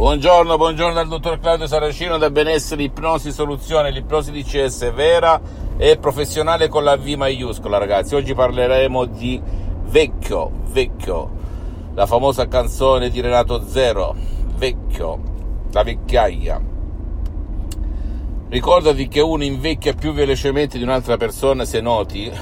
Buongiorno, buongiorno dal dottor Claudio Saracino da Benessere Ipnosi Soluzione, l'ipnosi di CS vera e professionale con la V maiuscola ragazzi. Oggi parleremo di Vecchio, Vecchio, la famosa canzone di Renato Zero, Vecchio, la vecchiaia. Ricordati che uno invecchia più velocemente di un'altra persona se noti,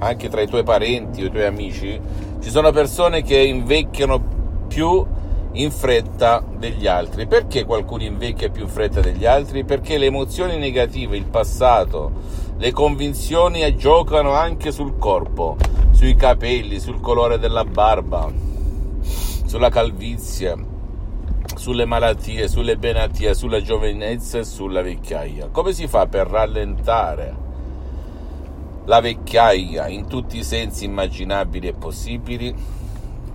anche tra i tuoi parenti o i tuoi amici, ci sono persone che invecchiano più in fretta degli altri. Perché qualcuno invecchia più in fretta degli altri? Perché le emozioni negative, il passato, le convinzioni giocano anche sul corpo, sui capelli, sul colore della barba, sulla calvizie, sulle malattie, sulle benatie, sulla giovinezza e sulla vecchiaia. Come si fa per rallentare la vecchiaia in tutti i sensi immaginabili e possibili?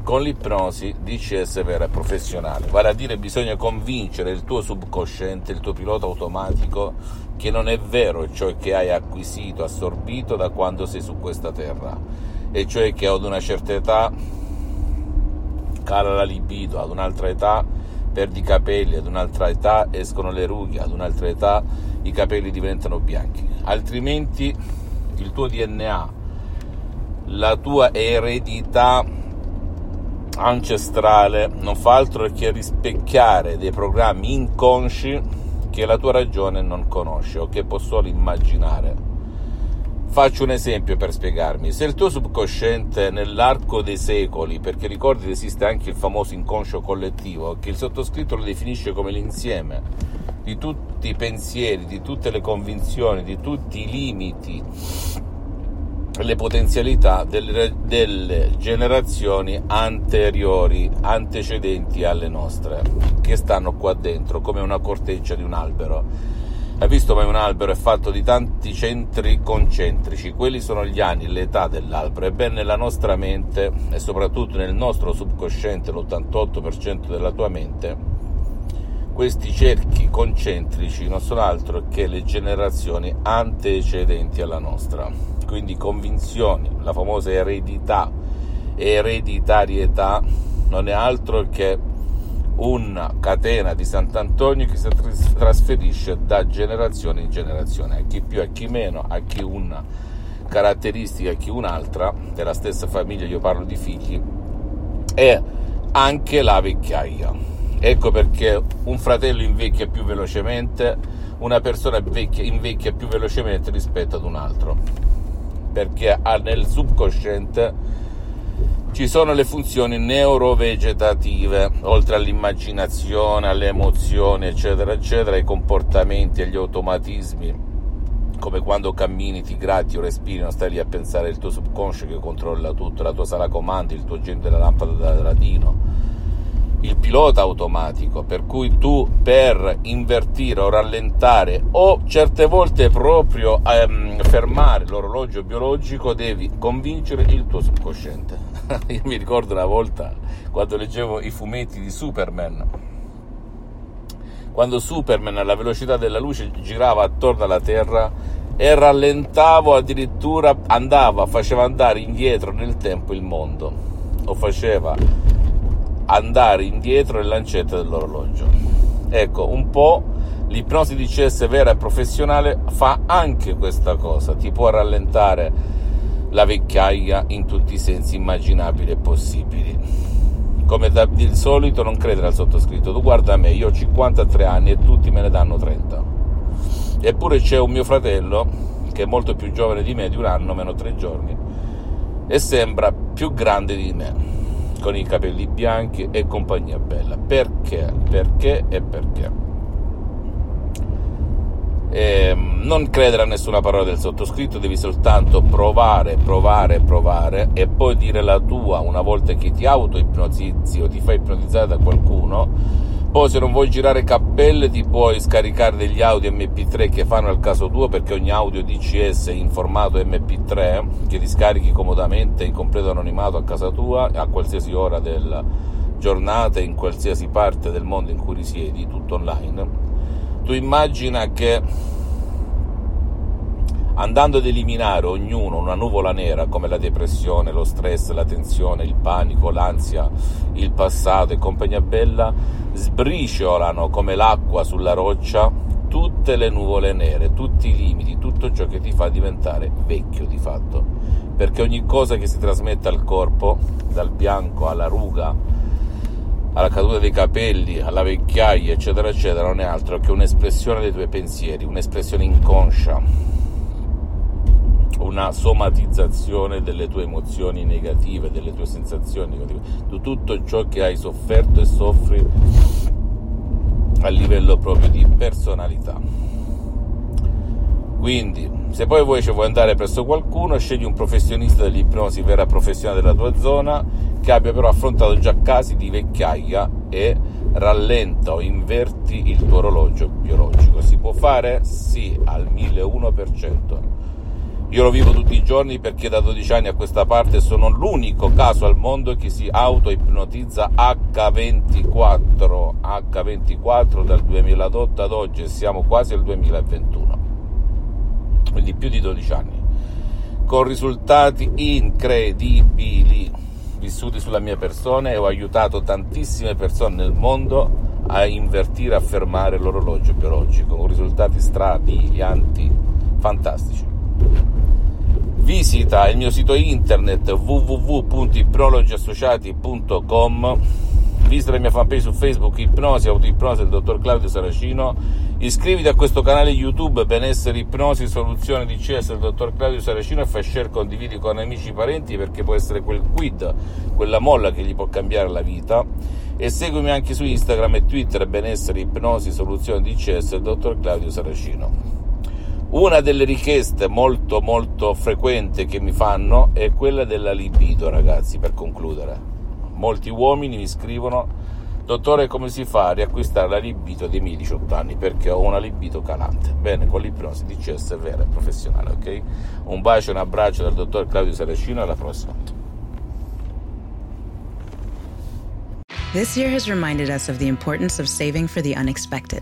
Con l'ipnosi DCS vera e professionale, vale a dire bisogna convincere il tuo subconsciente, il tuo pilota automatico che non è vero ciò che hai acquisito, assorbito da quando sei su questa terra, e cioè che ad una certa età cala la libido, ad un'altra età perdi i capelli, ad un'altra età escono le rughe, ad un'altra età i capelli diventano bianchi, altrimenti il tuo DNA, la tua eredità ancestrale non fa altro che rispecchiare dei programmi inconsci che la tua ragione non conosce o che può solo immaginare. Faccio un esempio per spiegarmi. Se il tuo subconsciente nell'arco dei secoli, perché ricordi che esiste anche il famoso inconscio collettivo, che il sottoscritto lo definisce come l'insieme di tutti i pensieri, di tutte le convinzioni, di tutti i limiti le potenzialità delle, delle, generazioni anteriori, antecedenti alle nostre, che stanno qua dentro, come una corteccia di un albero. Hai visto mai un albero è fatto di tanti centri concentrici? Quelli sono gli anni, l'età dell'albero. Ebbene, nella nostra mente e soprattutto nel nostro subconsciente, l'88% della tua mente, questi cerchi concentrici non sono altro che le generazioni antecedenti alla nostra quindi convinzioni, la famosa eredità, ereditarietà, non è altro che una catena di Sant'Antonio che si trasferisce da generazione in generazione, a chi più, a chi meno, a chi una caratteristica, a chi un'altra, della stessa famiglia, io parlo di figli, e anche la vecchiaia. Ecco perché un fratello invecchia più velocemente, una persona invecchia più velocemente rispetto ad un altro. Perché nel subconsciente ci sono le funzioni neurovegetative, oltre all'immaginazione, alle emozioni, eccetera, eccetera, ai comportamenti, agli automatismi, come quando cammini, ti gratti o respiri, non stai lì a pensare, il tuo subconscio che controlla tutto, la tua sala comandi, il tuo genio della lampada da radino il pilota automatico, per cui tu per invertire o rallentare o certe volte proprio ehm, fermare l'orologio biologico devi convincere il tuo subconsciente. Io mi ricordo una volta quando leggevo i fumetti di Superman, quando Superman alla velocità della luce girava attorno alla Terra e rallentavo addirittura, andava, faceva andare indietro nel tempo il mondo, o faceva andare indietro nella lancetta dell'orologio. Ecco, un po' l'ipnosi di CS vera e professionale fa anche questa cosa, ti può rallentare la vecchiaia in tutti i sensi immaginabili e possibili. Come da, di solito non credere al sottoscritto, tu guarda me, io ho 53 anni e tutti me ne danno 30. Eppure c'è un mio fratello che è molto più giovane di me, di un anno meno tre giorni, e sembra più grande di me con i capelli bianchi e compagnia bella. Perché? Perché e perché? Eh, non credere a nessuna parola del sottoscritto, devi soltanto provare, provare, provare e poi dire la tua una volta che ti auto-ipnotizzi o ti fai ipnotizzare da qualcuno. Poi se non vuoi girare cappelle ti puoi scaricare degli audio MP3 che fanno al caso tuo perché ogni audio DCS è in formato MP3 che ti scarichi comodamente in completo anonimato a casa tua a qualsiasi ora della giornata in qualsiasi parte del mondo in cui risiedi, tutto online. Tu immagina che andando ad eliminare ognuno una nuvola nera come la depressione, lo stress, la tensione, il panico, l'ansia, il passato e compagnia bella, sbriciolano come l'acqua sulla roccia tutte le nuvole nere, tutti i limiti, tutto ciò che ti fa diventare vecchio di fatto. Perché ogni cosa che si trasmette al corpo, dal bianco alla ruga, alla caduta dei capelli, alla vecchiaia, eccetera, eccetera, non è altro che un'espressione dei tuoi pensieri, un'espressione inconscia, una somatizzazione delle tue emozioni negative, delle tue sensazioni negative, di tutto ciò che hai sofferto e soffri a livello proprio di personalità. Quindi, se poi vuoi, cioè, vuoi andare presso qualcuno, scegli un professionista dell'ipnosi vera professionale della tua zona che abbia però affrontato già casi di vecchiaia e rallenta o inverti il tuo orologio biologico. Si può fare? Sì, al 1001%. Io lo vivo tutti i giorni perché da 12 anni a questa parte sono l'unico caso al mondo che si auto-ipnotizza H24, H24 dal 2008 ad oggi siamo quasi al 2021, quindi più di 12 anni, con risultati incredibili vissuti sulla mia persona e ho aiutato tantissime persone nel mondo a invertire, a fermare l'orologio biologico. Con risultati strabilianti, fantastici. Visita il mio sito internet www.ipnologiassociati.com visita la mia fanpage su Facebook Ipnosi, Autoipnosi del dottor Claudio Saracino, iscriviti a questo canale YouTube Benessere Ipnosi, Soluzione di CS del dottor Claudio Saracino e fai share, condividi con amici e parenti perché può essere quel quid, quella molla che gli può cambiare la vita. E seguimi anche su Instagram e Twitter Benessere Ipnosi, Soluzione di CS del dottor Claudio Saracino. Una delle richieste molto molto frequente che mi fanno è quella della libido, ragazzi, per concludere Molti uomini mi scrivono, dottore come si fa a riacquistare la libido dei miei 18 anni? Perché ho una libido calante. Bene, con l'ipnosi DCS vera e professionale, ok? Un bacio e un abbraccio dal dottor Claudio Saracino, alla prossima. This year has reminded us of the importance of saving for the unexpected.